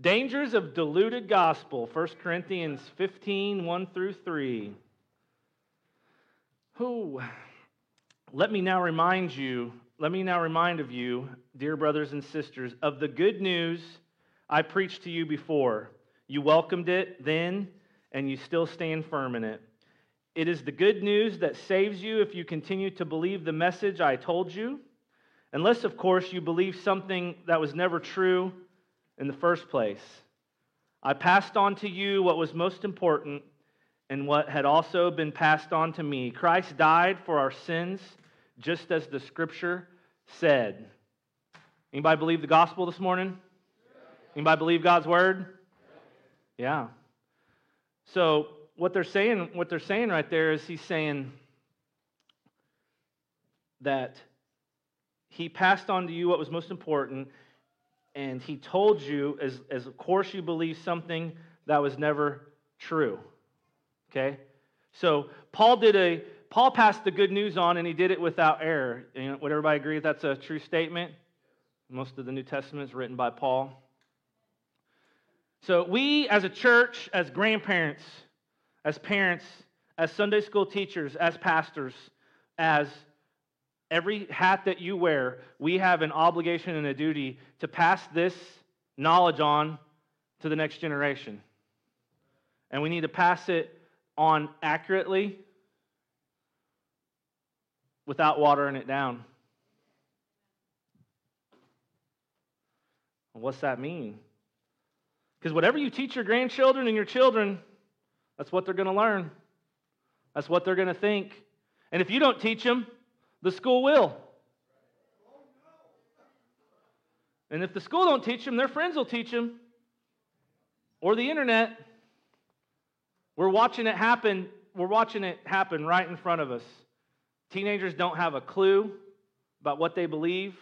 Dangers of diluted gospel, 1 Corinthians 15, 1 through 3. Who? Let me now remind you, let me now remind of you, dear brothers and sisters, of the good news I preached to you before. You welcomed it then, and you still stand firm in it. It is the good news that saves you if you continue to believe the message I told you, unless, of course, you believe something that was never true in the first place. I passed on to you what was most important and what had also been passed on to me. Christ died for our sins, just as the scripture said. Anybody believe the gospel this morning? Anybody believe God's word? Yeah. So what they're saying, what they're saying right there is he's saying that he passed on to you what was most important and he told you, as, as of course you believe something that was never true. Okay? So Paul did a Paul passed the good news on and he did it without error. You know, would everybody agree that's a true statement? Most of the New Testament is written by Paul. So we as a church, as grandparents, as parents, as Sunday school teachers, as pastors, as every hat that you wear, we have an obligation and a duty to pass this knowledge on to the next generation. And we need to pass it on accurately without watering it down. What's that mean? Because whatever you teach your grandchildren and your children, that's what they're going to learn. That's what they're going to think. And if you don't teach them, the school will. And if the school don't teach them, their friends will teach them. Or the internet. We're watching it happen. We're watching it happen right in front of us. Teenagers don't have a clue about what they believe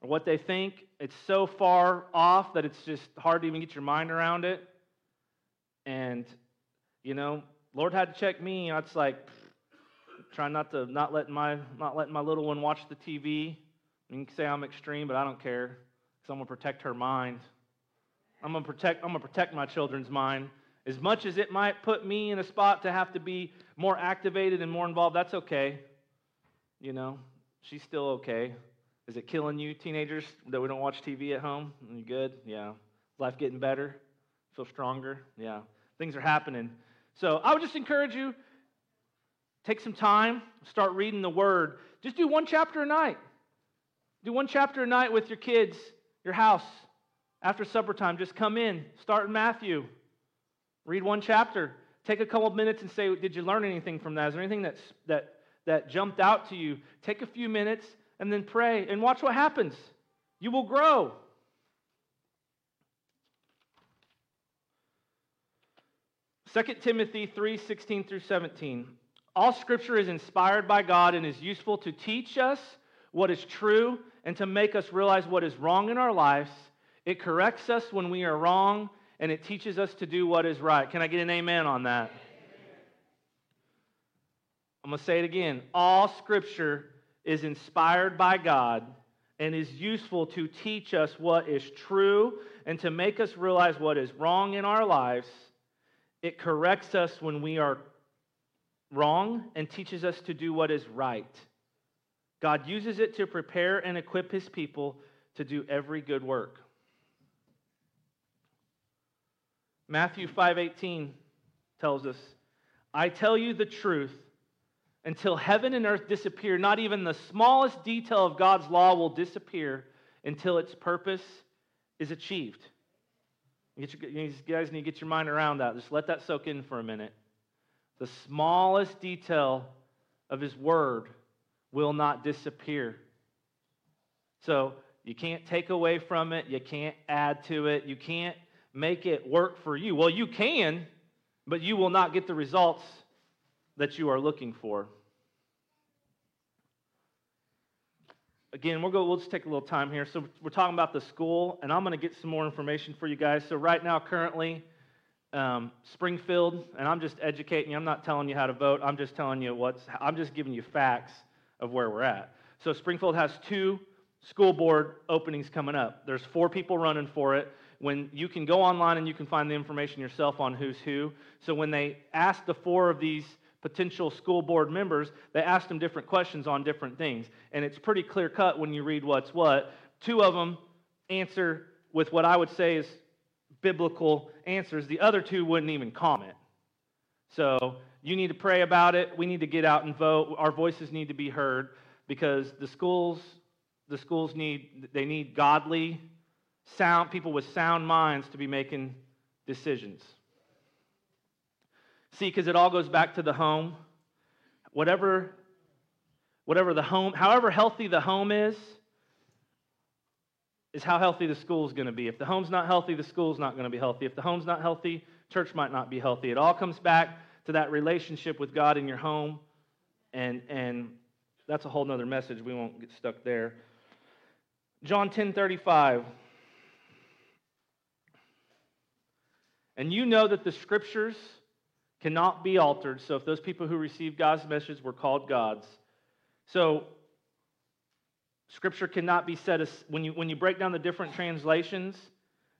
or what they think. It's so far off that it's just hard to even get your mind around it. And, you know, Lord had to check me. It's like, trying not to not letting my not letting my little one watch the TV. You can say I'm extreme, but I don't care because I'm gonna protect her mind. I'm gonna protect I'm gonna protect my children's mind. As much as it might put me in a spot to have to be more activated and more involved, that's okay. You know, she's still okay. Is it killing you, teenagers, that we don't watch TV at home? You good? Yeah. Life getting better? Feel stronger? Yeah. Things are happening. So I would just encourage you Take some time, start reading the Word. Just do one chapter a night. Do one chapter a night with your kids, your house, after supper time. Just come in, start in Matthew, read one chapter. Take a couple of minutes and say, Did you learn anything from that? Is there anything that's, that, that jumped out to you? Take a few minutes and then pray and watch what happens. You will grow. Second Timothy 3 16 through 17. All scripture is inspired by God and is useful to teach us what is true and to make us realize what is wrong in our lives. It corrects us when we are wrong and it teaches us to do what is right. Can I get an amen on that? I'm going to say it again. All scripture is inspired by God and is useful to teach us what is true and to make us realize what is wrong in our lives. It corrects us when we are wrong and teaches us to do what is right. God uses it to prepare and equip his people to do every good work. Matthew 5:18 tells us, "I tell you the truth, until heaven and earth disappear, not even the smallest detail of God's law will disappear until its purpose is achieved." You guys need to get your mind around that. Just let that soak in for a minute. The smallest detail of His Word will not disappear. So you can't take away from it, you can't add to it, you can't make it work for you. Well, you can, but you will not get the results that you are looking for. Again, we'll go. We'll just take a little time here. So we're talking about the school, and I'm going to get some more information for you guys. So right now, currently, um, Springfield, and I'm just educating you. I'm not telling you how to vote. I'm just telling you what's, I'm just giving you facts of where we're at. So Springfield has two school board openings coming up. There's four people running for it. when you can go online and you can find the information yourself on who's who. So when they asked the four of these potential school board members, they asked them different questions on different things. And it's pretty clear cut when you read what's what. Two of them answer with what I would say is biblical answers, the other two wouldn't even comment. So you need to pray about it. We need to get out and vote. Our voices need to be heard because the schools, the schools need they need godly, sound people with sound minds to be making decisions. See, because it all goes back to the home. Whatever, whatever the home, however healthy the home is, is how healthy the school is going to be. If the home's not healthy, the school's not going to be healthy. If the home's not healthy, church might not be healthy. It all comes back to that relationship with God in your home, and and that's a whole nother message. We won't get stuck there. John 10 35. And you know that the scriptures cannot be altered. So if those people who received God's message were called gods. So scripture cannot be said as when you when you break down the different translations,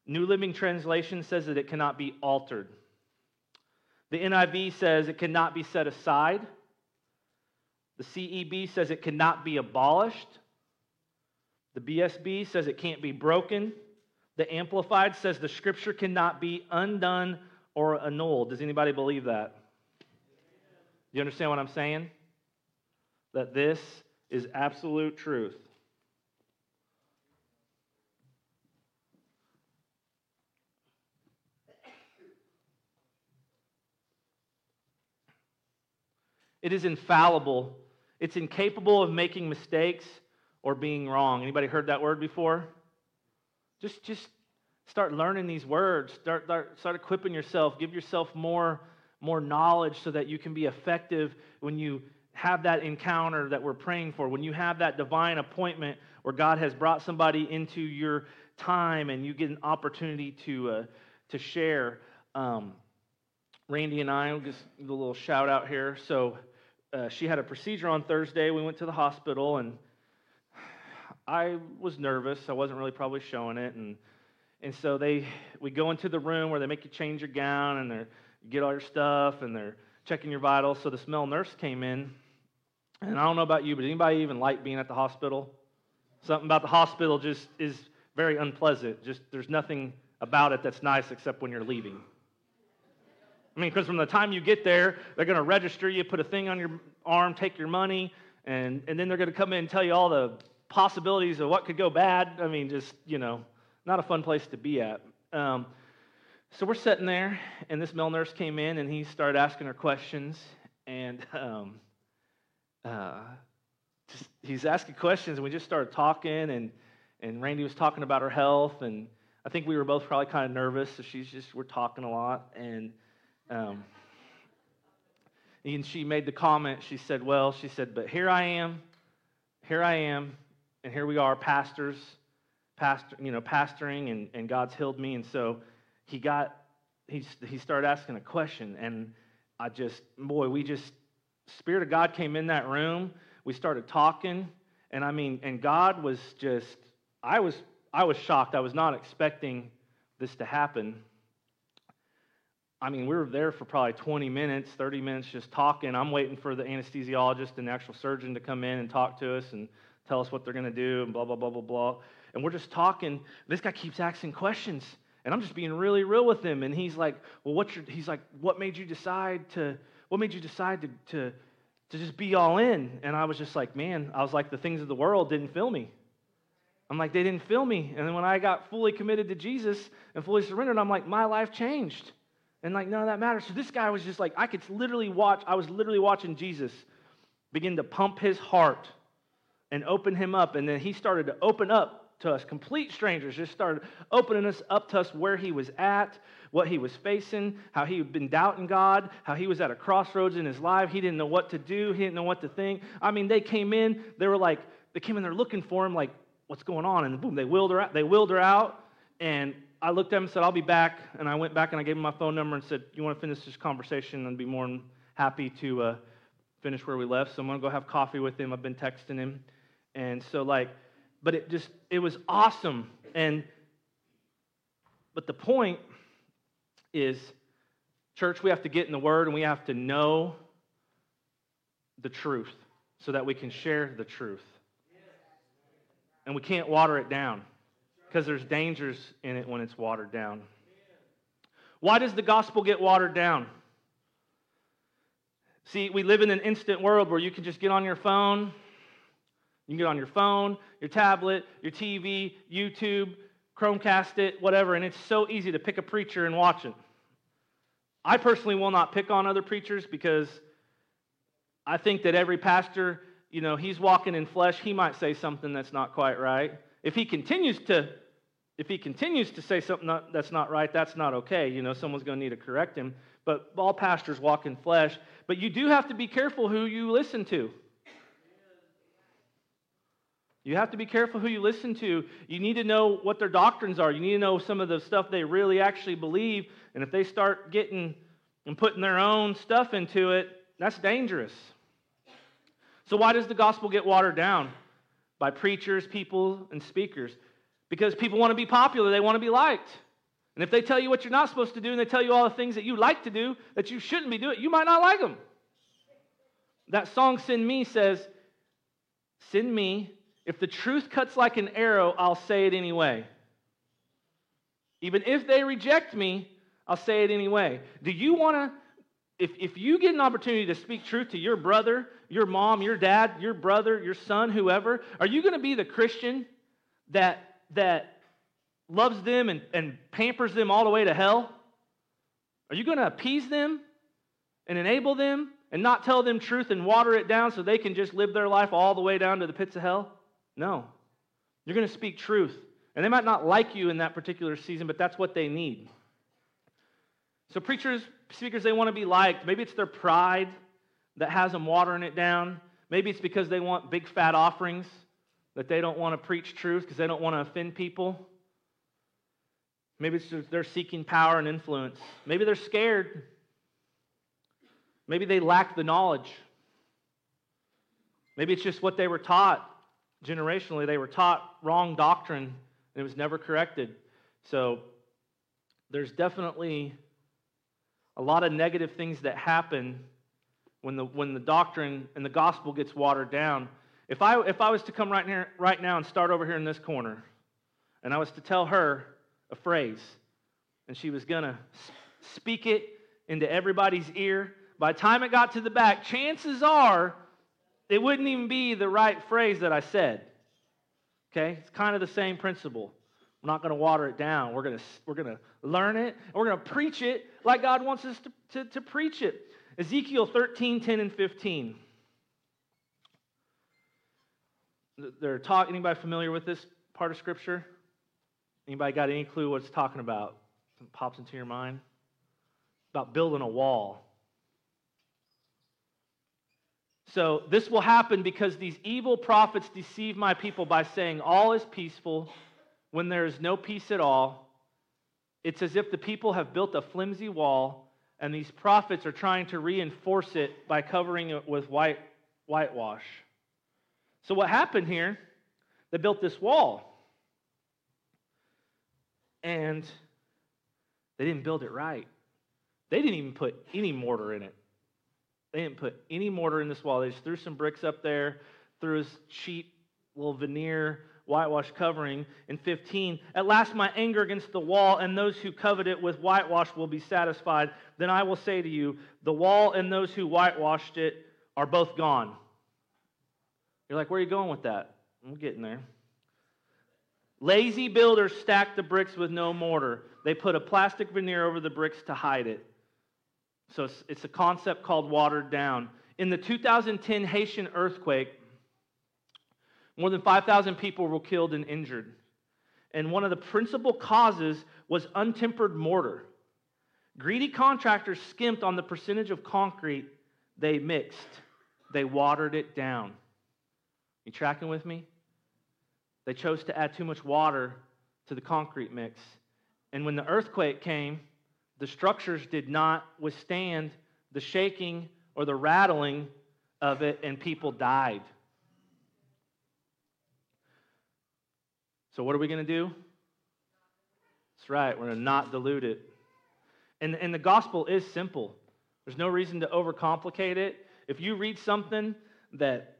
New Living Translation says that it cannot be altered. The NIV says it cannot be set aside. The CEB says it cannot be abolished. The BSB says it can't be broken. The Amplified says the scripture cannot be undone or annulled. Does anybody believe that? Do you understand what I'm saying? That this is absolute truth. It is infallible. It's incapable of making mistakes or being wrong. Anybody heard that word before? Just, just start learning these words. Start, start, start equipping yourself. Give yourself more, more knowledge so that you can be effective when you have that encounter that we're praying for. When you have that divine appointment where God has brought somebody into your time and you get an opportunity to, uh, to share. Um, Randy and I, just a little shout out here. So, uh, she had a procedure on Thursday. We went to the hospital, and I was nervous. I wasn't really probably showing it, and and so they we go into the room where they make you change your gown and they get all your stuff and they're checking your vitals. So the smell nurse came in, and I don't know about you, but anybody even like being at the hospital? Something about the hospital just is very unpleasant. Just there's nothing about it that's nice except when you're leaving. I mean, because from the time you get there, they're going to register you, put a thing on your arm, take your money, and, and then they're going to come in and tell you all the possibilities of what could go bad. I mean, just, you know, not a fun place to be at. Um, so we're sitting there, and this male nurse came in, and he started asking her questions, and um, uh, just, he's asking questions, and we just started talking, and, and Randy was talking about her health, and I think we were both probably kind of nervous, so she's just, we're talking a lot, and um, and she made the comment, she said, Well, she said, but here I am, here I am, and here we are, pastors, pastor, you know, pastoring, and, and God's healed me. And so he got, he, he started asking a question, and I just, boy, we just, Spirit of God came in that room. We started talking, and I mean, and God was just, I was, I was shocked. I was not expecting this to happen. I mean, we were there for probably 20 minutes, 30 minutes just talking. I'm waiting for the anesthesiologist and the actual surgeon to come in and talk to us and tell us what they're going to do and blah, blah, blah, blah, blah. And we're just talking. This guy keeps asking questions. And I'm just being really real with him. And he's like, well, what's your, he's like, what made you decide to, what made you decide to, to, to just be all in? And I was just like, man, I was like, the things of the world didn't fill me. I'm like, they didn't fill me. And then when I got fully committed to Jesus and fully surrendered, I'm like, my life changed. And like, none of that matters. So this guy was just like, I could literally watch, I was literally watching Jesus begin to pump his heart and open him up. And then he started to open up to us, complete strangers, just started opening us up to us where he was at, what he was facing, how he had been doubting God, how he was at a crossroads in his life. He didn't know what to do, he didn't know what to think. I mean, they came in, they were like, they came in there looking for him, like, what's going on? And boom, they wheeled her out. They wheeled her out, and I looked at him and said, I'll be back. And I went back and I gave him my phone number and said, You want to finish this conversation? I'd be more than happy to uh, finish where we left. So I'm going to go have coffee with him. I've been texting him. And so, like, but it just, it was awesome. And But the point is, church, we have to get in the Word and we have to know the truth so that we can share the truth. And we can't water it down because there's dangers in it when it's watered down. Why does the gospel get watered down? See, we live in an instant world where you can just get on your phone. You can get on your phone, your tablet, your TV, YouTube, Chromecast it, whatever, and it's so easy to pick a preacher and watch it. I personally will not pick on other preachers because I think that every pastor, you know, he's walking in flesh, he might say something that's not quite right. If he continues to if he continues to say something that's not right, that's not okay. You know, someone's going to need to correct him. But all pastors walk in flesh. But you do have to be careful who you listen to. You have to be careful who you listen to. You need to know what their doctrines are. You need to know some of the stuff they really actually believe. And if they start getting and putting their own stuff into it, that's dangerous. So, why does the gospel get watered down? By preachers, people, and speakers. Because people want to be popular, they want to be liked. And if they tell you what you're not supposed to do and they tell you all the things that you like to do that you shouldn't be doing, you might not like them. That song, Send Me, says, Send me. If the truth cuts like an arrow, I'll say it anyway. Even if they reject me, I'll say it anyway. Do you want to if, if you get an opportunity to speak truth to your brother, your mom, your dad, your brother, your son, whoever, are you going to be the Christian that, that loves them and, and pampers them all the way to hell? Are you going to appease them and enable them and not tell them truth and water it down so they can just live their life all the way down to the pits of hell? No. You're going to speak truth. And they might not like you in that particular season, but that's what they need. So, preachers, speakers, they want to be liked. Maybe it's their pride that has them watering it down. Maybe it's because they want big fat offerings, that they don't want to preach truth because they don't want to offend people. Maybe it's they're seeking power and influence. Maybe they're scared. Maybe they lack the knowledge. Maybe it's just what they were taught generationally. They were taught wrong doctrine and it was never corrected. So there's definitely a lot of negative things that happen when the, when the doctrine and the gospel gets watered down. If I, if I was to come right, here, right now and start over here in this corner, and I was to tell her a phrase, and she was going to speak it into everybody's ear, by the time it got to the back, chances are it wouldn't even be the right phrase that I said. Okay? It's kind of the same principle. We're not going to water it down. We're going to, we're going to learn it, and we're going to preach it like God wants us to, to, to preach it. Ezekiel 13, 10, and 15. They're talking. Anybody familiar with this part of Scripture? Anybody got any clue what it's talking about? Something pops into your mind? About building a wall. So, this will happen because these evil prophets deceive my people by saying, All is peaceful when there is no peace at all. It's as if the people have built a flimsy wall, and these prophets are trying to reinforce it by covering it with white, whitewash. So, what happened here? They built this wall, and they didn't build it right. They didn't even put any mortar in it. They didn't put any mortar in this wall. They just threw some bricks up there, threw a cheap little veneer whitewash covering. In 15, at last my anger against the wall and those who covet it with whitewash will be satisfied. Then I will say to you, the wall and those who whitewashed it are both gone. You're like, where are you going with that? I'm getting there. Lazy builders stack the bricks with no mortar. They put a plastic veneer over the bricks to hide it. So it's, it's a concept called watered down. In the 2010 Haitian earthquake, more than 5,000 people were killed and injured. And one of the principal causes was untempered mortar. Greedy contractors skimped on the percentage of concrete they mixed, they watered it down. You tracking with me? They chose to add too much water to the concrete mix. And when the earthquake came, the structures did not withstand the shaking or the rattling of it, and people died. So, what are we going to do? That's right. We're going to not dilute it. And, and the gospel is simple. There's no reason to overcomplicate it. If you read something that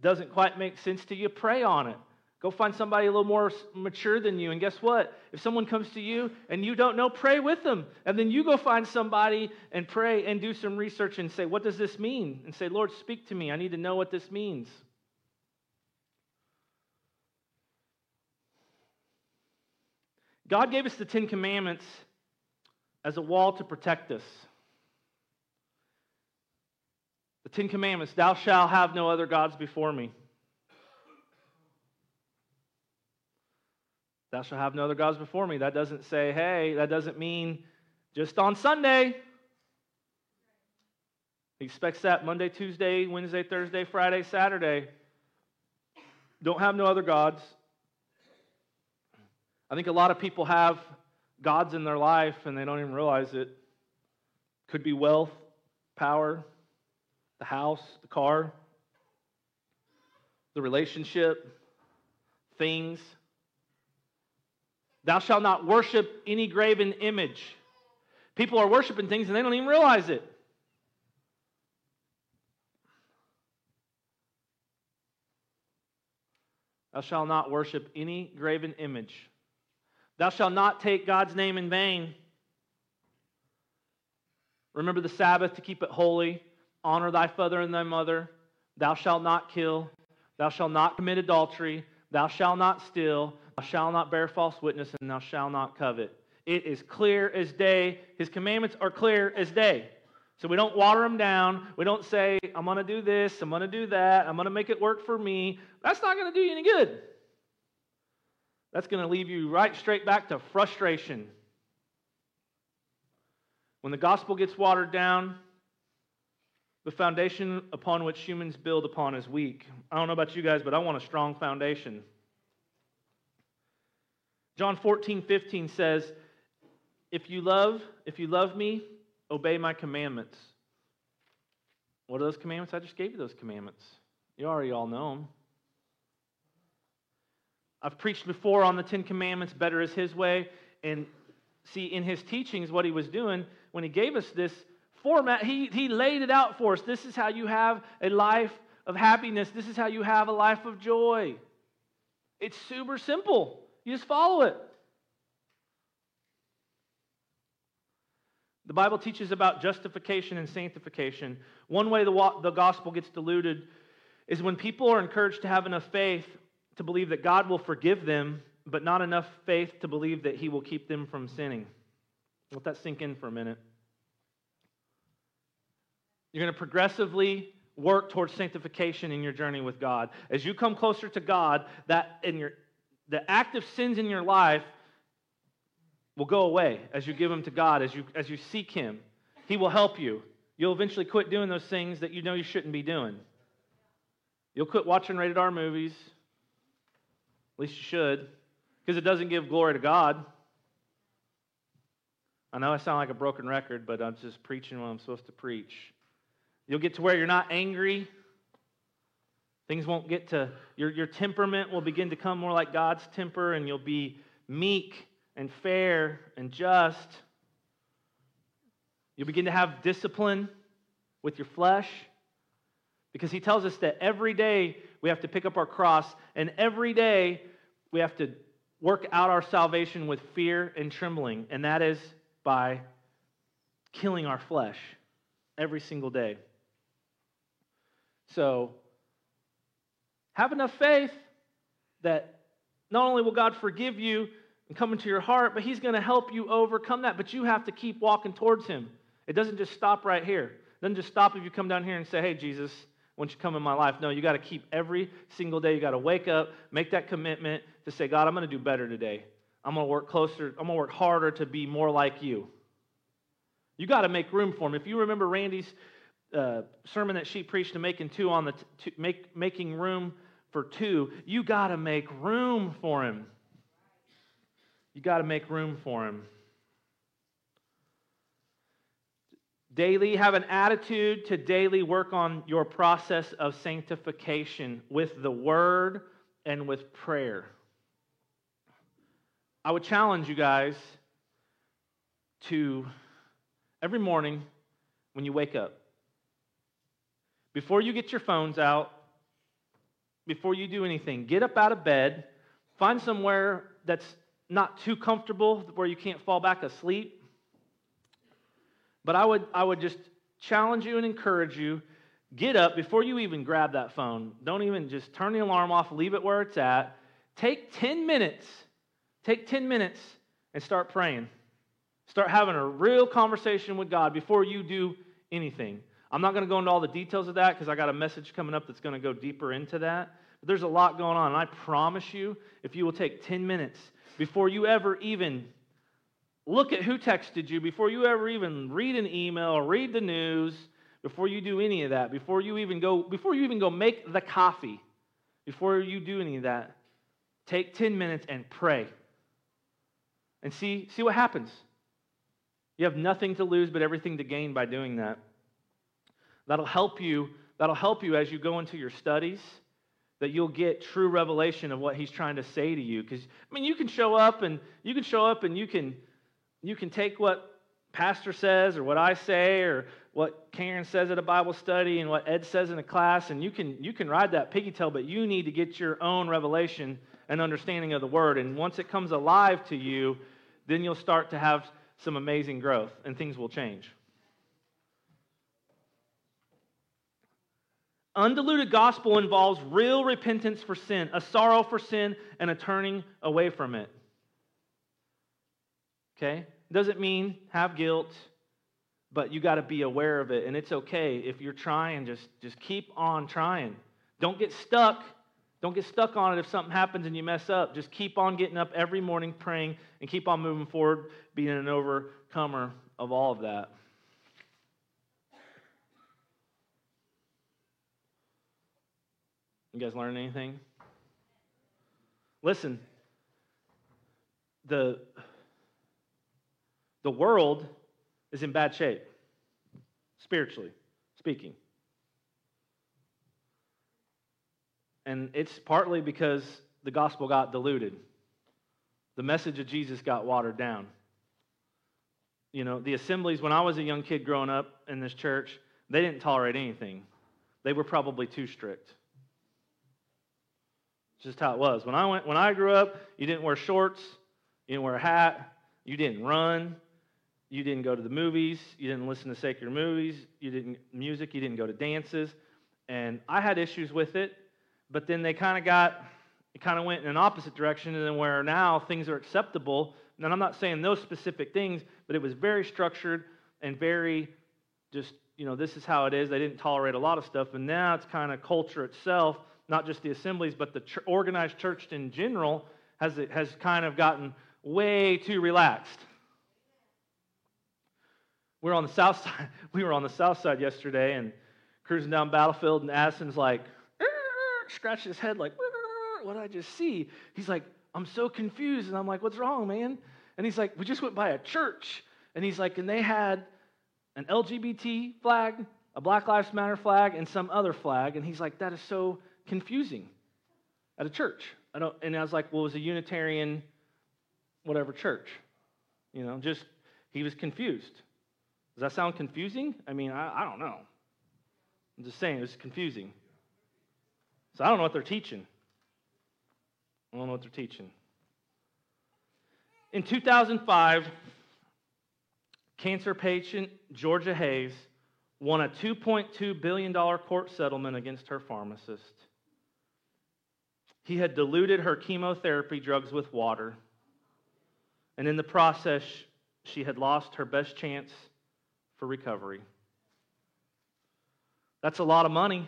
doesn't quite make sense to you, pray on it. Go find somebody a little more mature than you. And guess what? If someone comes to you and you don't know, pray with them. And then you go find somebody and pray and do some research and say, What does this mean? And say, Lord, speak to me. I need to know what this means. God gave us the Ten Commandments as a wall to protect us. The Ten Commandments Thou shalt have no other gods before me. Thou shalt have no other gods before me. That doesn't say, hey, that doesn't mean just on Sunday. He expects that Monday, Tuesday, Wednesday, Thursday, Friday, Saturday. Don't have no other gods. I think a lot of people have gods in their life and they don't even realize it. Could be wealth, power, the house, the car, the relationship, things. Thou shalt not worship any graven image. People are worshiping things and they don't even realize it. Thou shalt not worship any graven image. Thou shalt not take God's name in vain. Remember the Sabbath to keep it holy. Honor thy father and thy mother. Thou shalt not kill. Thou shalt not commit adultery. Thou shalt not steal. Thou shalt not bear false witness, and thou shalt not covet. It is clear as day. His commandments are clear as day. So we don't water them down. We don't say, I'm going to do this, I'm going to do that, I'm going to make it work for me. That's not going to do you any good. That's going to leave you right straight back to frustration. When the gospel gets watered down, the foundation upon which humans build upon is weak. I don't know about you guys, but I want a strong foundation. John 14, 15 says, If you love, if you love me, obey my commandments. What are those commandments? I just gave you those commandments. You already all know them. I've preached before on the Ten Commandments, better is his way. And see, in his teachings, what he was doing, when he gave us this format, he, he laid it out for us. This is how you have a life of happiness. This is how you have a life of joy. It's super simple. You just follow it. The Bible teaches about justification and sanctification. One way the, the gospel gets diluted is when people are encouraged to have enough faith to believe that God will forgive them, but not enough faith to believe that He will keep them from sinning. Let that sink in for a minute. You're going to progressively work towards sanctification in your journey with God. As you come closer to God, that in your the active sins in your life will go away as you give them to God, as you, as you seek Him. He will help you. You'll eventually quit doing those things that you know you shouldn't be doing. You'll quit watching rated R movies. At least you should, because it doesn't give glory to God. I know I sound like a broken record, but I'm just preaching what I'm supposed to preach. You'll get to where you're not angry Things won't get to, your, your temperament will begin to come more like God's temper, and you'll be meek and fair and just. You'll begin to have discipline with your flesh because he tells us that every day we have to pick up our cross, and every day we have to work out our salvation with fear and trembling, and that is by killing our flesh every single day. So, have enough faith that not only will God forgive you and come into your heart, but He's going to help you overcome that. But you have to keep walking towards Him. It doesn't just stop right here. It doesn't just stop if you come down here and say, hey, Jesus, once you come in my life. No, you got to keep every single day. You got to wake up, make that commitment to say, God, I'm going to do better today. I'm going to work closer. I'm going to work harder to be more like you. You got to make room for him. If you remember Randy's uh, sermon that she preached to making two on the t- make, making room for two, you got to make room for him. You got to make room for him. Daily, have an attitude to daily work on your process of sanctification with the word and with prayer. I would challenge you guys to every morning when you wake up, before you get your phones out, before you do anything, get up out of bed, find somewhere that's not too comfortable where you can't fall back asleep. But I would, I would just challenge you and encourage you get up before you even grab that phone. Don't even just turn the alarm off, leave it where it's at. Take 10 minutes. Take 10 minutes and start praying. Start having a real conversation with God before you do anything. I'm not going to go into all the details of that because I got a message coming up that's going to go deeper into that. But there's a lot going on. And I promise you, if you will take 10 minutes before you ever even look at who texted you, before you ever even read an email read the news, before you do any of that, before you even go, before you even go make the coffee, before you do any of that, take 10 minutes and pray. And see, see what happens. You have nothing to lose but everything to gain by doing that. That'll help you, that'll help you as you go into your studies that you'll get true revelation of what he's trying to say to you because i mean you can show up and you can show up and you can you can take what pastor says or what i say or what karen says at a bible study and what ed says in a class and you can you can ride that piggy tail but you need to get your own revelation and understanding of the word and once it comes alive to you then you'll start to have some amazing growth and things will change Undiluted gospel involves real repentance for sin, a sorrow for sin, and a turning away from it. Okay? Doesn't mean have guilt, but you got to be aware of it. And it's okay if you're trying, just, just keep on trying. Don't get stuck. Don't get stuck on it if something happens and you mess up. Just keep on getting up every morning praying and keep on moving forward, being an overcomer of all of that. You guys learn anything? Listen, the, the world is in bad shape, spiritually speaking. And it's partly because the gospel got diluted. The message of Jesus got watered down. You know, the assemblies, when I was a young kid growing up in this church, they didn't tolerate anything. They were probably too strict just how it was. When I went, when I grew up, you didn't wear shorts, you didn't wear a hat, you didn't run, you didn't go to the movies, you didn't listen to secular movies, you didn't music, you didn't go to dances, and I had issues with it. But then they kind of got, it kind of went in an opposite direction, and then where now things are acceptable. And I'm not saying those specific things, but it was very structured and very just, you know, this is how it is. They didn't tolerate a lot of stuff, and now it's kind of culture itself not just the assemblies, but the ch- organized church in general has, has kind of gotten way too relaxed. We were on the south side. We were on the south side yesterday and cruising down Battlefield, and Addison's like, scratching his head like, what did I just see? He's like, I'm so confused. And I'm like, what's wrong, man? And he's like, we just went by a church. And he's like, and they had an LGBT flag, a Black Lives Matter flag, and some other flag. And he's like, that is so confusing at a church. I don't, and I was like, well, it was a Unitarian, whatever church. You know, just, he was confused. Does that sound confusing? I mean, I, I don't know. I'm just saying, it was confusing. So I don't know what they're teaching. I don't know what they're teaching. In 2005, cancer patient Georgia Hayes won a $2.2 billion court settlement against her pharmacist. He had diluted her chemotherapy drugs with water. And in the process, she had lost her best chance for recovery. That's a lot of money,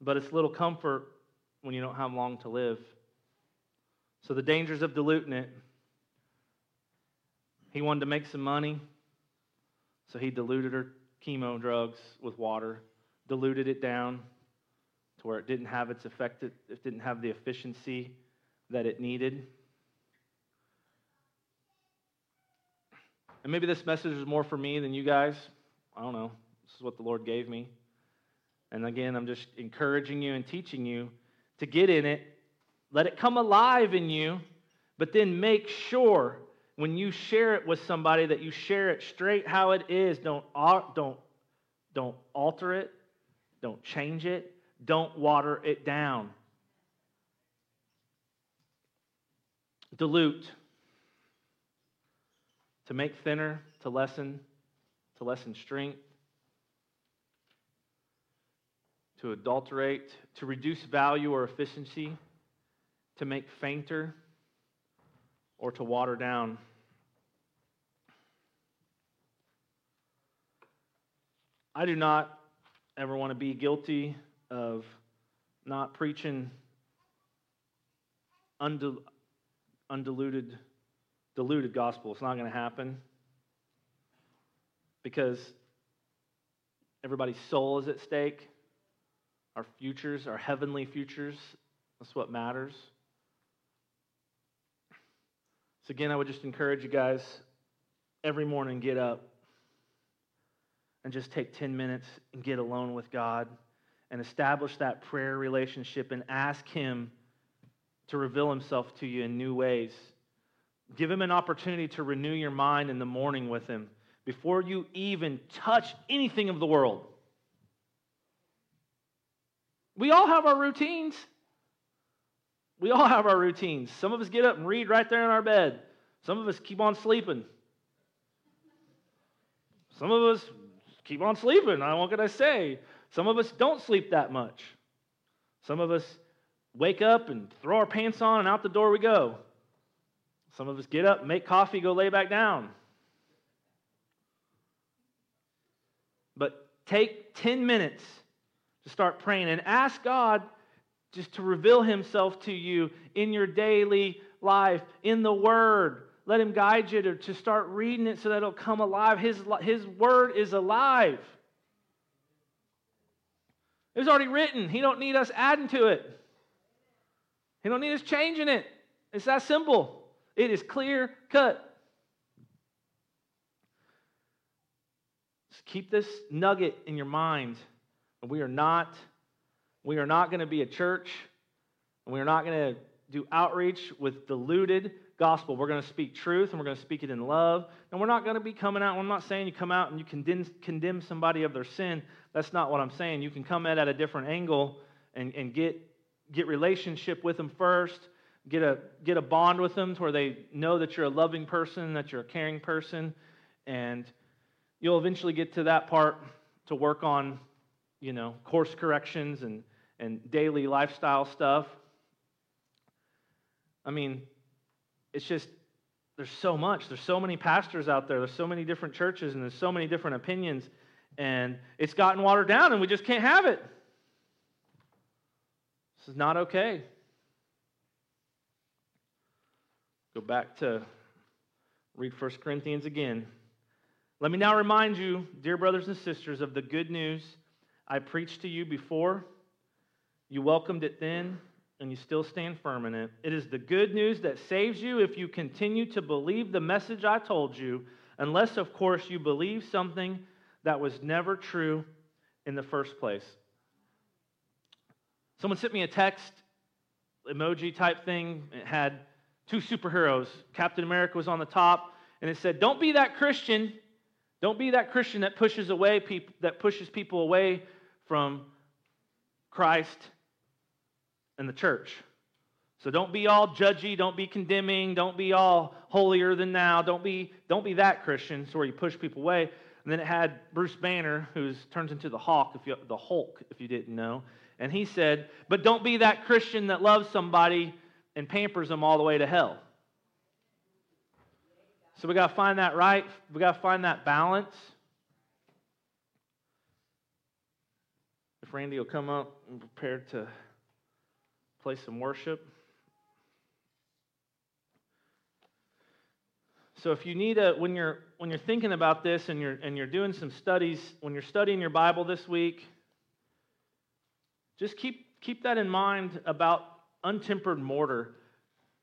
but it's little comfort when you don't have long to live. So, the dangers of diluting it. He wanted to make some money, so he diluted her chemo drugs with water, diluted it down to where it didn't have its effect, it didn't have the efficiency that it needed. And maybe this message is more for me than you guys. I don't know. This is what the Lord gave me. And again, I'm just encouraging you and teaching you to get in it. Let it come alive in you, But then make sure when you share it with somebody that you share it straight how it is. Don't, don't, don't alter it, don't change it, don't water it down. Dilute. To make thinner, to lessen, to lessen strength. To adulterate, to reduce value or efficiency, to make fainter, or to water down. I do not ever want to be guilty of not preaching undil- undiluted, diluted gospel. It's not going to happen because everybody's soul is at stake. Our futures, our heavenly futures, that's what matters. So, again, I would just encourage you guys every morning get up and just take 10 minutes and get alone with God and establish that prayer relationship and ask Him to reveal Himself to you in new ways. Give Him an opportunity to renew your mind in the morning with Him before you even touch anything of the world. We all have our routines. We all have our routines. Some of us get up and read right there in our bed. Some of us keep on sleeping. Some of us keep on sleeping. I what can I say? Some of us don't sleep that much. Some of us wake up and throw our pants on and out the door we go. Some of us get up, make coffee, go lay back down. But take 10 minutes to start praying and ask God just to reveal himself to you in your daily life, in the Word. Let him guide you to, to start reading it so that it'll come alive. His, his Word is alive. It was already written. He don't need us adding to it. He don't need us changing it. It's that simple. It is clear cut. Just keep this nugget in your mind. We are not we are not going to be a church, and we are not going to do outreach with diluted gospel. We're going to speak truth, and we're going to speak it in love. And we're not going to be coming out. I'm not saying you come out and you condemn, condemn somebody of their sin. That's not what I'm saying. You can come at at a different angle and, and get, get relationship with them first. Get a, get a bond with them to where they know that you're a loving person, that you're a caring person, and you'll eventually get to that part to work on, you know, course corrections and and daily lifestyle stuff. I mean, it's just, there's so much. There's so many pastors out there. There's so many different churches, and there's so many different opinions. And it's gotten watered down, and we just can't have it. This is not okay. Go back to read 1 Corinthians again. Let me now remind you, dear brothers and sisters, of the good news I preached to you before you welcomed it then, and you still stand firm in it. It is the good news that saves you if you continue to believe the message I told you, unless, of course, you believe something that was never true in the first place. Someone sent me a text, emoji type thing. It had two superheroes. Captain America was on the top, and it said, Don't be that Christian. Don't be that Christian that pushes away people that pushes people away from Christ and the church. So don't be all judgy, don't be condemning, don't be all holier than thou, don't be, don't be that Christian, so where you push people away. And then it had Bruce Banner, who turns into the Hawk, if you, the Hulk, if you didn't know. And he said, but don't be that Christian that loves somebody and pampers them all the way to hell. So we got to find that right. We got to find that balance. If Randy will come up and prepare to play some worship. So if you need a when you're when you're thinking about this and you're and you're doing some studies, when you're studying your Bible this week, just keep keep that in mind about untempered mortar.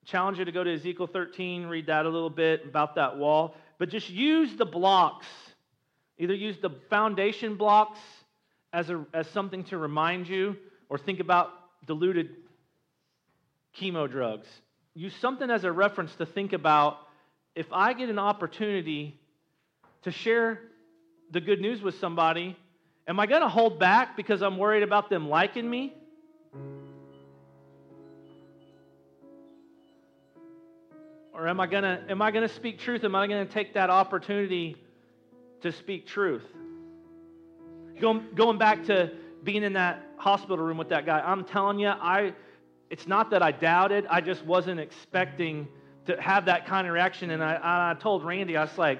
Challenge you to go to Ezekiel 13, read that a little bit about that wall, but just use the blocks. Either use the foundation blocks as, a, as something to remind you, or think about diluted chemo drugs use something as a reference to think about if I get an opportunity to share the good news with somebody, am I going to hold back because I'm worried about them liking me? Or am I going to am I going to speak truth? Am I going to take that opportunity to speak truth? Going, going back to being in that hospital room with that guy, I'm telling you, I it's not that I doubted, I just wasn't expecting to have that kind of reaction. And I, I told Randy, I was like,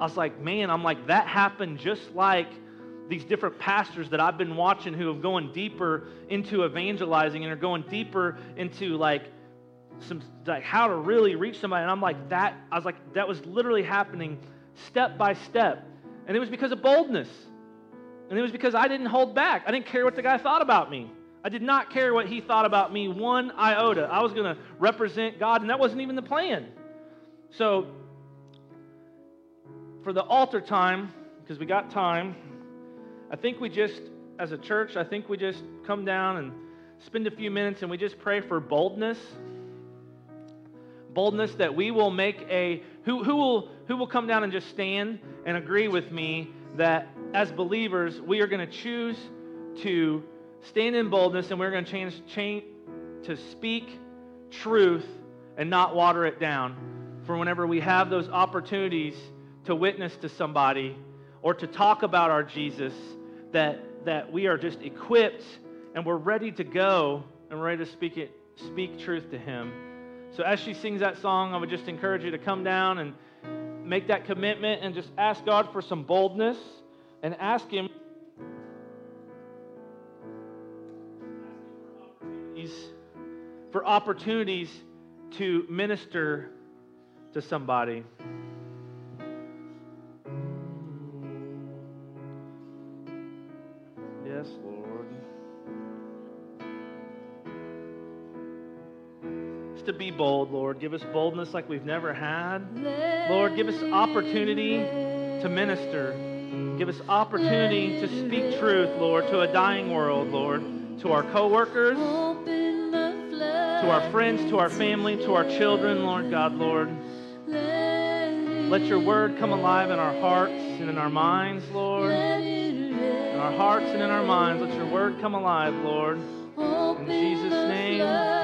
I was like, man, I'm like, that happened just like these different pastors that I've been watching who have going deeper into evangelizing and are going deeper into like some like how to really reach somebody. And I'm like, that I was like, that was literally happening step by step. And it was because of boldness. And it was because I didn't hold back. I didn't care what the guy thought about me. I did not care what he thought about me one iota. I was going to represent God, and that wasn't even the plan. So, for the altar time, because we got time, I think we just, as a church, I think we just come down and spend a few minutes and we just pray for boldness. Boldness that we will make a, who, who, will, who will come down and just stand and agree with me that as believers, we are going to choose to stand in boldness and we're going to change, change to speak truth and not water it down for whenever we have those opportunities to witness to somebody or to talk about our Jesus that that we are just equipped and we're ready to go and ready to speak it speak truth to him. So as she sings that song, I would just encourage you to come down and make that commitment and just ask God for some boldness and ask him for opportunities to minister to somebody. Bold, Lord. Give us boldness like we've never had. Lord, give us opportunity to minister. Give us opportunity to speak truth, Lord, to a dying world, Lord, to our coworkers to our friends, to our family, to our children, Lord God, Lord. Let your word come alive in our hearts and in our minds, Lord. In our hearts and in our minds, let your word come alive, Lord. In Jesus' name.